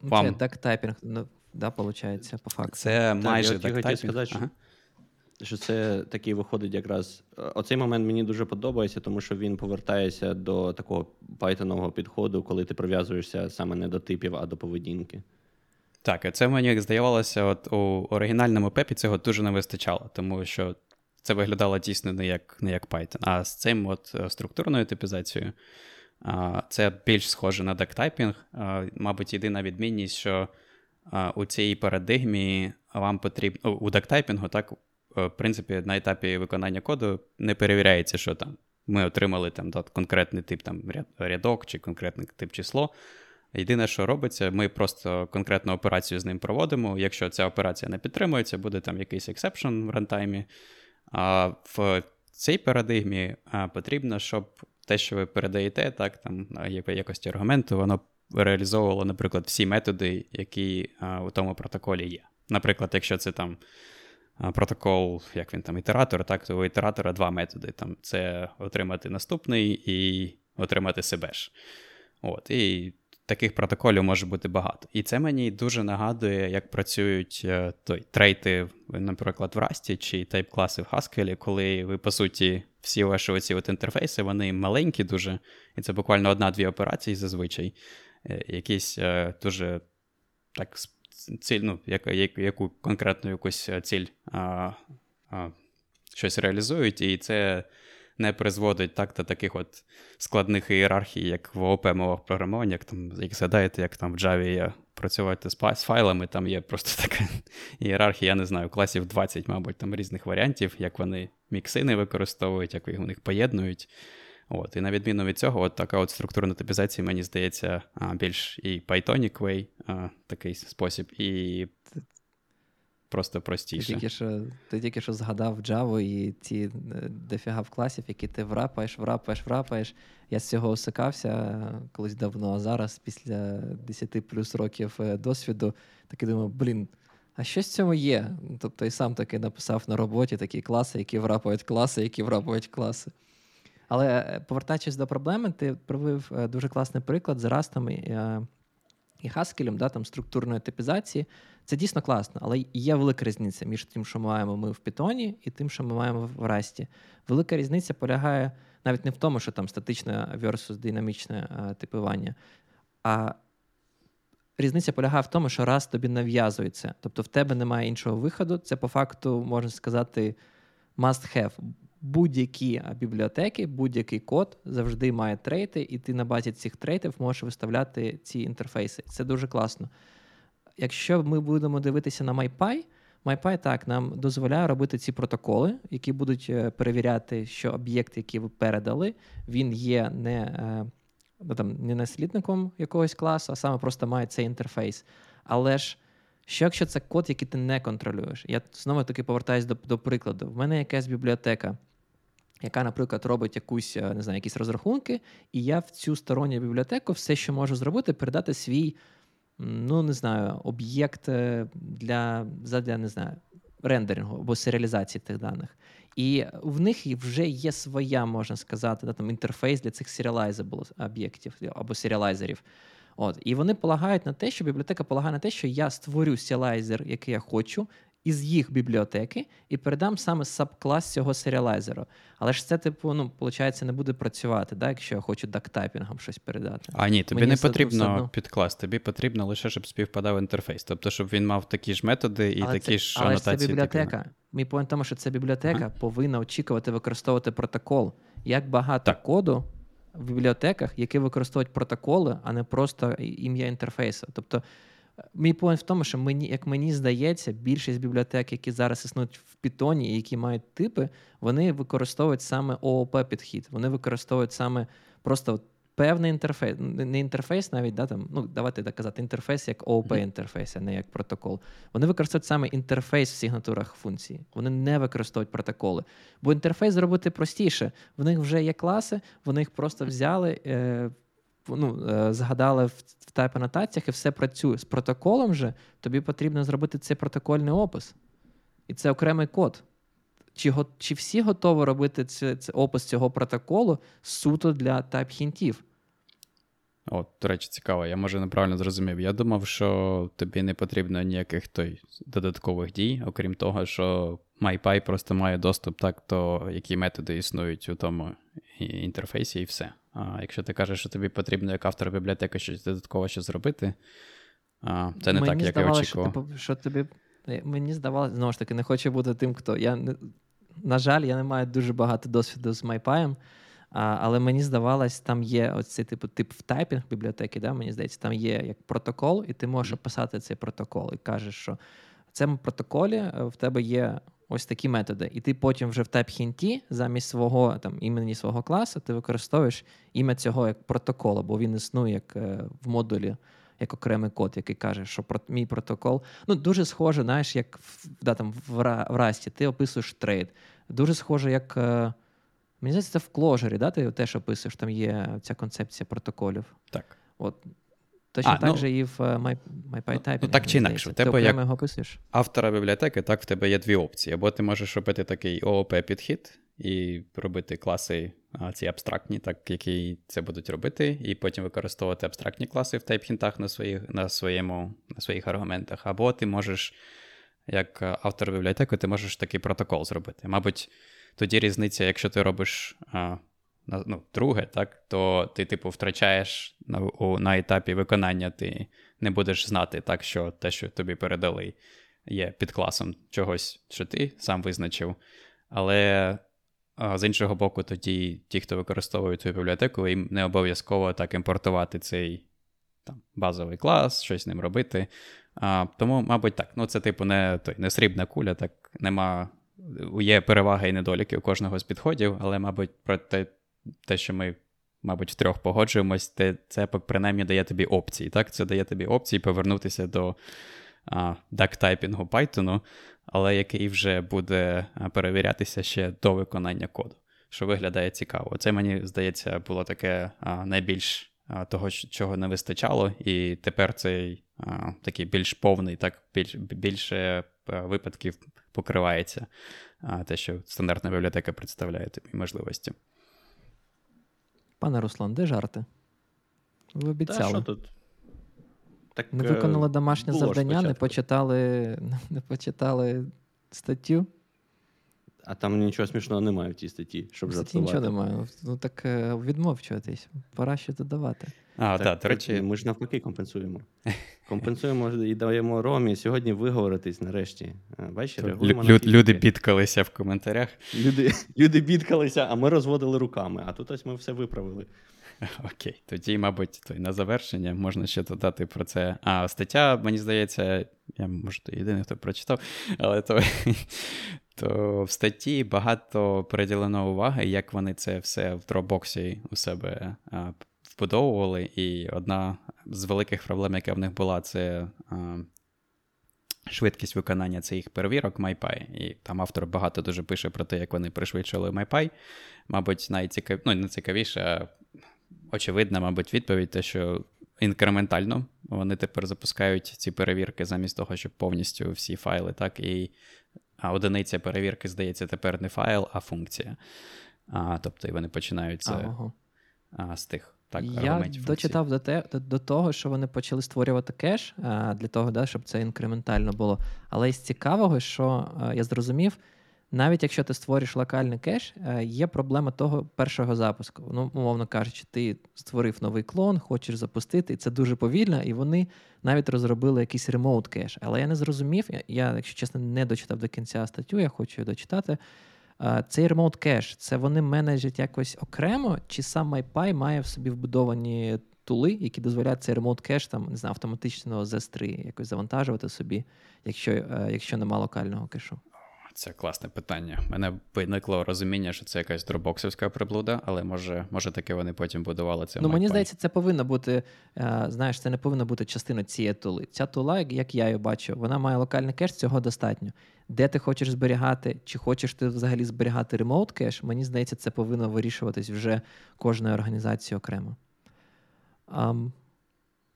вам. Це дактайпінг, ну, да, виходить, по факту. Це майже так, я сказати, що ага що це такий виходить якраз. Е, оцей момент мені дуже подобається, тому що він повертається до такого пайтонового підходу, коли ти прив'язуєшся саме не до типів, а до поведінки. Так, це мені здавалося, от у оригінальному пепі цього дуже не вистачало, тому що це виглядало дійсно не як не як Python. А з цим от е, структурною типізацією це більш схоже на duck typing. Мабуть, єдина відмінність, що у цій парадигмі вам потрібно у duck typing у так в принципі, на етапі виконання коду не перевіряється, що там. Ми отримали там конкретний тип там, рядок чи конкретний тип число. Єдине, що робиться, ми просто конкретну операцію з ним проводимо. Якщо ця операція не підтримується, буде там якийсь exception в runtime і. А в цій парадигмі потрібно, щоб те, що ви передаєте, так, там, в якості аргументу, воно реалізовувало, наприклад, всі методи, які у тому протоколі є. Наприклад, якщо це там протокол, як він там, ітератор, так, то у ітератора два методи. Там Це отримати наступний і отримати себе ж. От, І таких протоколів може бути багато. І це мені дуже нагадує, як працюють е, той, трейти, наприклад, в Rust чи тайп-класи в Haskell, коли ви, по суті, всі ваші оці от інтерфейси, вони маленькі дуже, і це буквально одна-дві операції зазвичай, е, якісь е, дуже так ціль, ну, яку, яку конкретну якусь е, ціль а, а, щось реалізують, і це не призводить так до таких от складних ієрархій, як в ООП мовах програмування, як там, як згадаєте, як там в Java є працювати з файлами, там є просто така ієрархія, я не знаю, класів 20, мабуть, там різних варіантів, як вони міксини використовують, як їх поєднують. От, І на відміну від цього, от така от структурна типізація, мені здається, більш і Pythonic way, такий спосіб, і просто простіше. Ти тільки що ти тільки що згадав Java і ці е, дофіга в класів, які ти врапаєш, врапаєш, врапаєш. Я з цього осикався колись давно, а зараз, після 10 плюс років е, досвіду, таки думаю, блін. А що з цьому є? Тобто і сам таки написав на роботі такі класи, які врапають класи, які врапають класи. Але е, повертаючись до проблеми, ти привив е, дуже класний приклад з Растом і, е, Haskell, да, там структурної типізації. Це дійсно класно, але є велика різниця між тим, що ми маємо ми в Python, і тим, що ми маємо в Расті. Велика різниця полягає навіть не в тому, що там статичне versus динамічне типування, а різниця полягає в тому, що раз тобі нав'язується. Тобто в тебе немає іншого виходу. Це по факту можна сказати must have будь-які бібліотеки, будь-який код завжди має трейти, і ти на базі цих трейтів можеш виставляти ці інтерфейси. Це дуже класно. Якщо ми будемо дивитися на MyPy, MyPy так нам дозволяє робити ці протоколи, які будуть е, перевіряти, що об'єкт, який ви передали, він є не е, ну, там, не наслідником якогось класу, а саме просто має цей інтерфейс. Але ж що якщо це код, який ти не контролюєш? Я знову таки повертаюся до, до прикладу. В мене якась бібліотека. Яка, наприклад, робить якусь е, не знаю, якісь розрахунки, і я в цю сторонню бібліотеку все, що можу зробити, передати свій ну не знаю, об'єкт е, для задля, не знаю, рендерингу або серіалізації тих даних. І в них вже є своя, можна сказати, да, там інтерфейс для цих серіалайзабл об'єктів або серіалайзерів. От, І вони полагають на те, що бібліотека полагає на те, що я створю серіалайзер, який я хочу, із їх бібліотеки і передам саме сабклас цього серіалайзеру. Але ж це, типу, ну, виходить, не буде працювати, да, якщо я хочу дактайпінгом щось передати. А ні, тобі Мені не потрібно підклас, тобі потрібно лише, щоб співпадав інтерфейс. Тобто, щоб він мав такі ж методи і але такі це, ж але анотації. Але це бібліотека. Такі. Мій поінт тому, що ця бібліотека ага. повинна очікувати використовувати протокол. Як багато так. коду в бібліотеках, які використовують протоколи, а не просто ім'я інтерфейсу. Тобто Мій point в тому, що мені, як мені здається, більшість бібліотек, які зараз існують в Python і які мають типи, вони використовують саме ООП-підхід. Вони використовують саме просто певний інтерфейс, не інтерфейс, навіть да, там, ну давайте так казати, інтерфейс як ООП-інтерфейс, а не як протокол. Вони використовують саме інтерфейс в сигнатурах функції. Вони не використовують протоколи. Бо інтерфейс зробити простіше. В них вже є класи, вони їх просто взяли. Е, ну, е, згадали в, type анотаціях і все працює. З протоколом же тобі потрібно зробити цей протокольний опис. І це окремий код. Чи чи всі готові робити це, це опис цього протоколу суто для type hint-ів? О, до речі, цікаво, я може неправильно зрозумів. Я думав, що тобі не потрібно ніяких той додаткових дій, окрім того, що MyPy просто має доступ так до які методи існують у тому інтерфейсі, і все. А якщо ти кажеш, що тобі потрібно як автор бібліотеки щось додатково щось зробити, а, це не мені так, як я очікував. Що, що тобі, Мені здавалося, знову ж таки, не хочу бути тим, хто. Я, На жаль, я не маю дуже багато досвіду з MyPy, але мені здавалось, там є оцей типу тип в typing бібліотеки, да, мені здається, там є як протокол, і ти можеш описати цей протокол і кажеш, що в цьому протоколі е, в тебе є ось такі методи. І ти потім вже в TypeHint замість свого там імені свого класу ти використовуєш ім'я цього як протокола, бо він існує як е, в модулі. Як окремий код, який каже, що про мій протокол ну дуже схоже, знаєш, як в да, там в, в Расті ти описуєш трейд. Дуже схоже, як е, мені здається, це в кложері, да, ти теж описуєш, там є ця концепція протоколів. Так. От Точно а, так ну, же і в е, MyPyType. Ну, так чи інакше, в тебе як його описуєш? автора бібліотеки, так в тебе є дві опції. Або ти можеш робити такий ООП-підхід і робити класи ці абстрактні, так які це будуть робити, і потім використовувати абстрактні класи в тайп-хінтах на своїх на, своєму, на своїх аргументах. Або ти можеш, як автор бібліотеки, ти можеш такий протокол зробити. Мабуть, тоді різниця, якщо ти робиш ну, друге, так, то ти, типу, втрачаєш на у, на етапі виконання, ти не будеш знати, так, що те, що тобі передали, є підкласом чогось, що ти сам визначив. Але з іншого боку, тоді ті, хто використовує твою бібліотеку, їм не обов'язково так імпортувати цей там, базовий клас, щось з ним робити. А, Тому, мабуть, так. Ну, це, типу, не той, не срібна куля, так нема. Є переваги і недоліки у кожного з підходів, але, мабуть, про те, те, що ми, мабуть, втрьох погоджуємось, те, це принаймні дає тобі опції. Так? Це дає тобі опції повернутися до дактайпінгу Python, але який вже буде перевірятися ще до виконання коду, що виглядає цікаво. Це мені здається було таке а, найбільш а, того, чого не вистачало, і тепер цей а, такий більш повний, так більш, більше випадків покривається те, що стандартна бібліотека представляє тобі можливості. Пане Руслан, де жарти? Ви обіцяли. Та що тут? Так, Не виконали домашнє завдання, не почитали, не почитали статтю. А там нічого смішного немає в тій статті, щоб в статті нічого немає. Ну так е, відмовчуватись. Пора ще додавати. А, так, та, до речі, ми ж навпаки компенсуємо. Компенсуємо і даємо Ромі сьогодні виговоритись нарешті. Бачите, Лю- лю- Люди бідкалися в коментарях. Люди люди бідкалися, а ми розводили руками. А тут ось ми все виправили. Окей, тоді, мабуть, то на завершення можна ще додати про це. А стаття, мені здається, я може єдиний, хто прочитав, але то то в статті багато приділено уваги, як вони це все в Dropbox у себе вбудовували. І одна з великих проблем, яка в них була, це швидкість виконання цих перевірок MyPy. І там автор багато дуже пише про те, як вони пришвидшили MyPy. Мабуть, найцікав... ну, не цікавіше, а очевидна, мабуть, відповідь, те, що інкрементально вони тепер запускають ці перевірки замість того, щоб повністю всі файли, так, і а одиниця перевірки, здається, тепер не файл, а функція. А, Тобто і вони починають це ага. а, з тих так, Я дочитав до те, до, до того, що вони почали створювати кеш а, для того, да, щоб це інкрементально було. Але із цікавого, що а, я зрозумів, навіть якщо ти створиш локальний кеш, е, є проблема того першого запуску. Ну, умовно кажучи, ти створив новий клон, хочеш запустити, і це дуже повільно, і вони навіть розробили якийсь remote cache. Але я не зрозумів, я, якщо чесно, не дочитав до кінця статтю, я хочу дочитати. Цей remote cache, це вони менеджать якось окремо, чи сам MyPy має в собі вбудовані тули, які дозволяють цей remote cache там, не знаю, автоматично з S3 якось завантажувати собі, якщо, е, якщо нема локального кешу. Це класне питання. Мене виникло розуміння, що це якась дропбоксівська приблуда, але може може таки вони потім будували це. Ну мені здається, це повинно бути. Е, знаєш, це не повинно бути частина цієї тули. Ця тула, як я її бачу, вона має локальний кеш, цього достатньо. Де ти хочеш зберігати, чи хочеш ти взагалі зберігати remote cache, мені здається, це повинно вирішуватись вже кожною організацією окремо. А,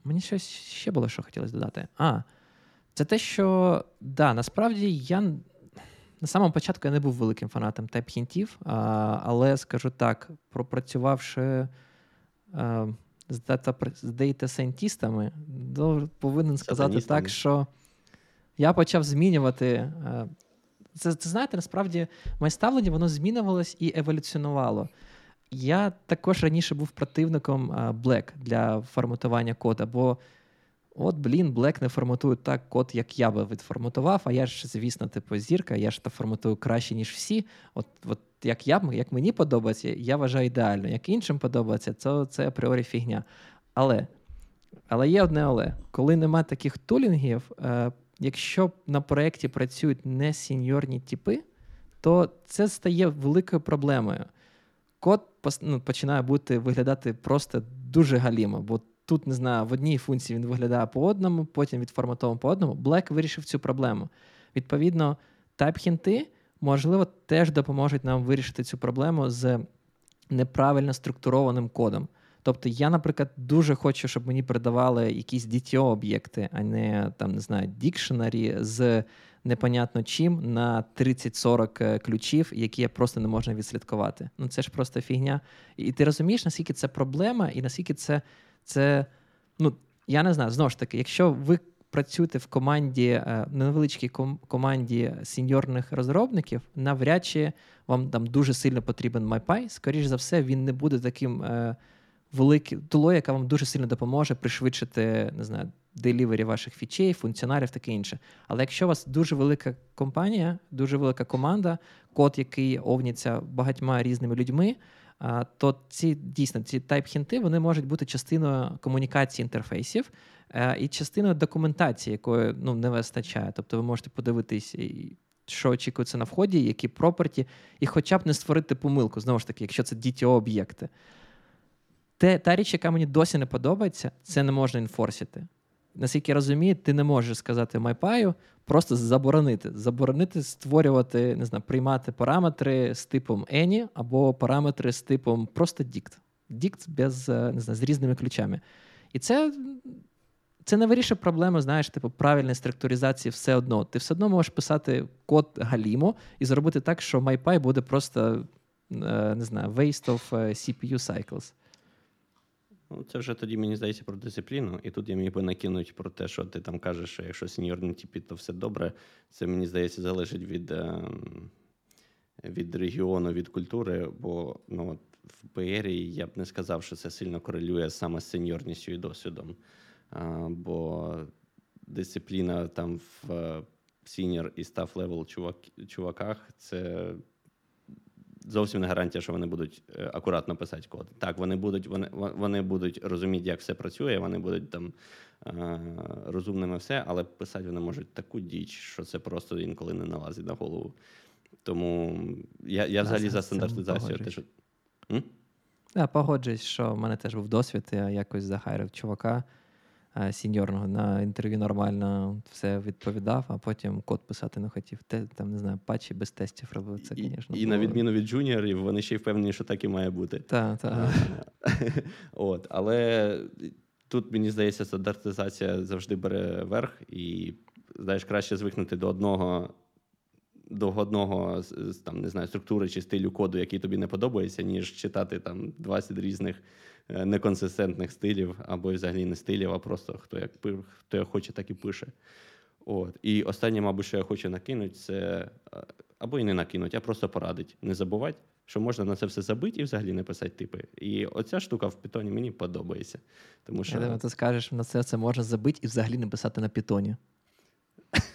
Мені щось ще було, що хотілося додати. А, це те, що да, насправді я. На самому початку я не був великим фанатом тайп-хінтів, але скажу так, пропрацювавши з дейта-сайентістами, повинен сказати так, що я почав змінювати. Це, це знаєте, насправді моє ставлення воно змінювалось і еволюціонувало. Я також раніше був противником Black для форматування кода, бо От, блін, Black не форматує так код, як я би відформатував, а я ж, звісно, типу, зірка, я ж то форматую краще, ніж всі. От от як я, як мені подобається, я вважаю ідеально. Як іншим подобається, то це апріорі фігня. Але але є одне але. Коли нема таких тулінгів, е, якщо на проєкті працюють не сеньорні типи, то це стає великою проблемою. Код ну, починає бути виглядати просто дуже галімо. бо Тут не знаю, в одній функції він виглядає по одному, потім відформатовано по одному. Black вирішив цю проблему. Відповідно, тайп-хінти, можливо, теж допоможуть нам вирішити цю проблему з неправильно структурованим кодом. Тобто, я, наприклад, дуже хочу, щоб мені передавали якісь DTO-об'єкти, а не там, не знаю, дікшенарі з непонятно чим на 30-40 е, ключів, які просто не можна відслідкувати. Ну це ж просто фігня. І ти розумієш, наскільки це проблема, і наскільки це це, ну, я не знаю, знову ж таки, якщо ви працюєте в команді, е, невеличкій команді сеньорних розробників, навряд чи вам там дуже сильно потрібен MyPy. Скоріше за все, він не буде таким е, великим тулою, яка вам дуже сильно допоможе пришвидшити, не знаю, делівері ваших фічей, функціоналів, таке інше. Але якщо у вас дуже велика компанія, дуже велика команда, код, який овніться багатьма різними людьми то ці дійсно ці тайп-хінти вони можуть бути частиною комунікації інтерфейсів е, і частиною документації, якої ну, не вистачає. Тобто ви можете подивитись, що очікується на вході, які проперті, і хоча б не створити помилку, знову ж таки, якщо це DTO-об'єкти. Те, Та річ, яка мені досі не подобається, це не можна інфорсити наскільки я розумію, ти не можеш сказати MyPy, просто заборонити. Заборонити створювати, не знаю, приймати параметри з типом any або параметри з типом просто dict. Dict без, е, не знаю, з різними ключами. І це. Це не вирішує проблему, знаєш, типу правильної структуризації все одно. Ти все одно можеш писати код Галімо і зробити так, що MyPy буде просто е, не знаю, waste of е, CPU cycles. Ну, це вже тоді мені здається про дисципліну, і тут я міг би накинути про те, що ти там кажеш, що якщо сеньорні типі, то все добре. Це мені здається залежить від ем, від регіону, від культури. Бо ну, от в ПР я б не сказав, що це сильно корелює саме з сеньорністю і досвідом. А, Бо дисципліна там в senior і staff level чувак, чуваках це зовсім не гарантія, що вони будуть е, акуратно писати код. Так, вони будуть вони, вони будуть розуміти, як все працює, вони будуть там е, розумними все, але писати вони можуть таку діч, що це просто інколи не налазить на голову. Тому я я взагалі за стандартизацію. Те, що... Я погоджуюсь, що в мене теж був досвід. Я якось захайрив чувака. Е, сіньорного на інтерв'ю нормально все відповідав, а потім код писати не хотів. Те, там не знаю, патчі без тестів робив. Це, звісно. І, і на відміну від джуніорів, вони ще й впевнені, що так і має бути. Так, так. От, Але тут, мені здається, стандартизація завжди бере верх, і знаєш, краще звикнути до одного. До одного там не знаю структури чи стилю коду, який тобі не подобається, ніж читати там 20 різних Е, неконсистентних стилів, або взагалі не стилів, а просто хто як хто як хоче, так і пише. От. І останнє, мабуть, що я хочу накинути, це е, або і не накинуть, а просто порадить. Не забувати, що можна на це все забити і взагалі не писати типи. І оця штука в питоні мені подобається. Тому що... Я думаю, ти скажеш, на це це можна забити і взагалі не писати на питоні.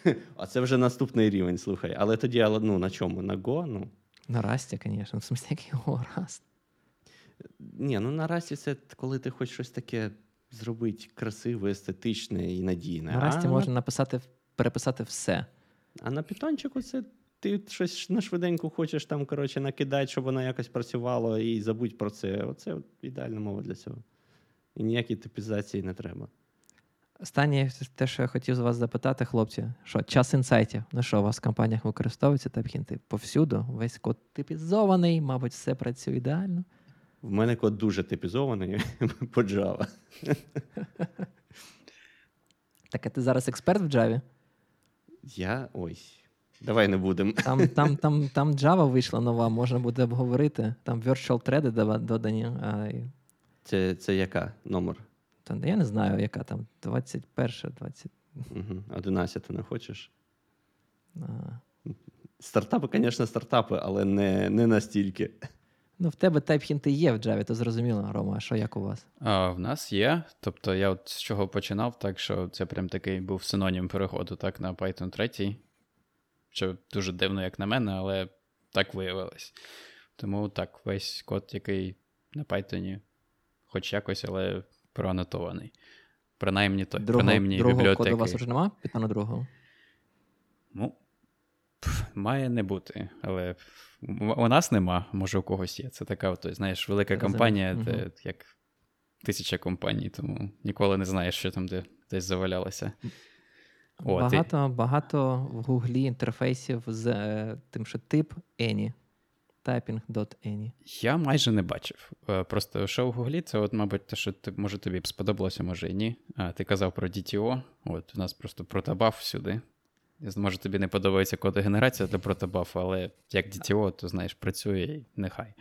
А це вже наступний рівень, слухай. Але тоді ну, на чому? На Go? Ну. На Расті, звісно. В смысле, який Go Rust? Ні, ну наразі це коли ти хочеш щось таке зробити красиве, естетичне і надійне. Наразі можна написати, переписати все. А на питончику це ти щось на швиденьку хочеш там, коротше, накидати, щоб воно якось працювало, і забудь про це. Оце ідеальна мова для цього. І ніякої типізації не треба. Останнє те, що я хотів з вас запитати, хлопці, що час інсайтів. Ну що, у вас в компаніях використовуються тапхінти повсюду? Весь код типізований, мабуть, все працює ідеально. В мене код дуже типізований по Java. Так, а ти зараз експерт в Java? Я. Ой. Давай не будемо. Там там, там, там Java вийшла нова, можна буде обговорити. Там virtual thread додані. А... Це це яка номер? Та, я не знаю, яка там. 21, 20. Угу. 11 не хочеш? А... Стартапи, звісно, стартапи, але не, не настільки. Ну, в тебе тайпхінти є в Java, то зрозуміло, Рома, а що як у вас? А, В нас є. Тобто я от з чого починав, так що це прям такий був синонім переходу так, на Python 3. Що дуже дивно, як на мене, але так виявилось. Тому так, весь код, який на Python, хоч якось, але проанотований. Принаймні той. Другого, принаймні другого бібліотеки. коду у вас вже немає? Питання другого? Ну, має не бути, але у нас нема, може у когось є. Це така, от, знаєш, велика компанія, де угу. як тисяча компаній, тому ніколи не знаєш, що там де, десь завалялося. От, багато і... багато в Гуглі інтерфейсів з е, тим, що тип Any. Typing.any. Я майже не бачив. Е, просто що в Гуглі, це, от, мабуть, те, що ти, може тобі б сподобалося, може і ні. А, Ти казав про DTO. От у нас просто протобаф всюди. Може, тобі не подобається кодогенерація для протобафу, але як DTO, то знаєш, працює і нехай.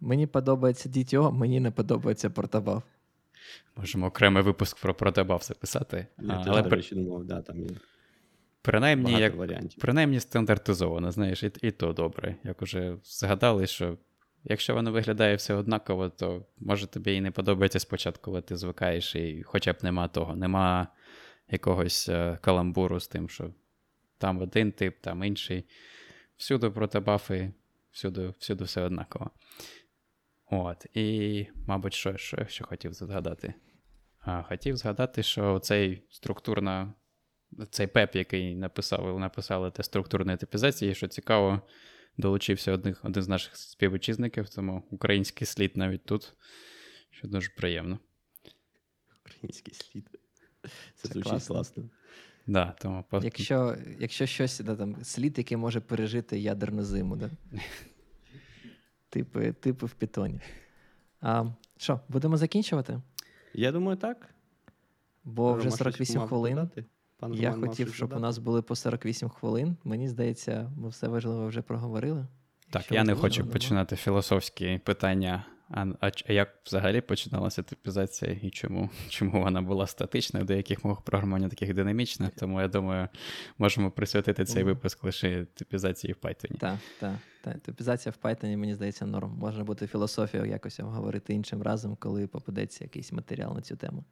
Мені подобається DTO, мені не подобається протобаф. Можемо окремий випуск про протобаф записати. Я але речі, думав, да, там є. Принаймні, як, принаймні стандартизовано, знаєш, і, і то добре. Як уже згадали, що якщо воно виглядає все однаково, то може тобі і не подобається спочатку, коли ти звикаєш, і хоча б нема того. Нема якогось е, каламбуру з тим, що там один тип, там інший. Всюди протибафи, всюди всюди все однаково. От, І, мабуть, що що, що хотів згадати? А, Хотів згадати, що цей структурна, цей ПЕП, який написав, написали те структурної типізації, що цікаво, долучився один, один з наших співвітчизників, тому український слід навіть тут, що дуже приємно. Український слід. Це звучить класно. Да, тому... Якщо якщо щось, да, там, слід, який може пережити ядерну зиму, да? типи типи в питоні. А, Що, будемо закінчувати? Я думаю, так. Бо вже 48 хвилин. Пан Я Роман хотів, щоб додати. у нас були по 48 хвилин. Мені здається, ми все важливе вже проговорили. Так, що я не хочу починати філософські питання а а як взагалі починалася типізація і чому чому вона була статичною, до яких мов програмування таких динамічних? Тому я думаю, можемо присвятити цей випуск лише типізації в Python. Так, так. так. Типізація в Python, мені здається, норм. Можна бути філософію якось обговорити іншим разом, коли попадеться якийсь матеріал на цю тему.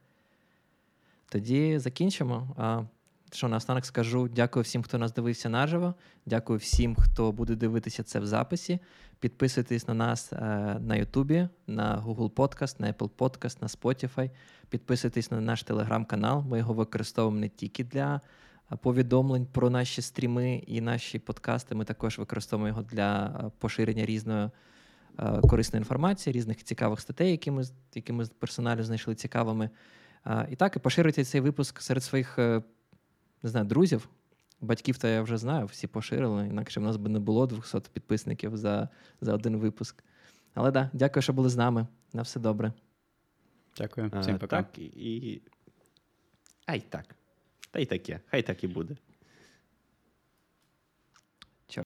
Тоді закінчимо. Що наостанок скажу дякую всім, хто нас дивився наживо. Дякую всім, хто буде дивитися це в записі. Підписуйтесь на нас е, на Ютубі, на Google Podcast, на Apple Podcast, на Spotify. Підписуйтесь на наш телеграм-канал. Ми його використовуємо не тільки для е, повідомлень про наші стріми і наші подкасти. Ми також використовуємо його для е, поширення різної корисної інформації, різних цікавих статей, які ми, які ми персонально знайшли цікавими. І так, і поширюйте цей випуск серед своїх не знаю, друзів. Батьків то я вже знаю, всі поширили, інакше в нас би не було 200 підписників за за один випуск. Але так, да, дякую, що були з нами. На все добре. Дякую. Всім пока. Так, і... Ай так. Та й таке. Хай так і буде.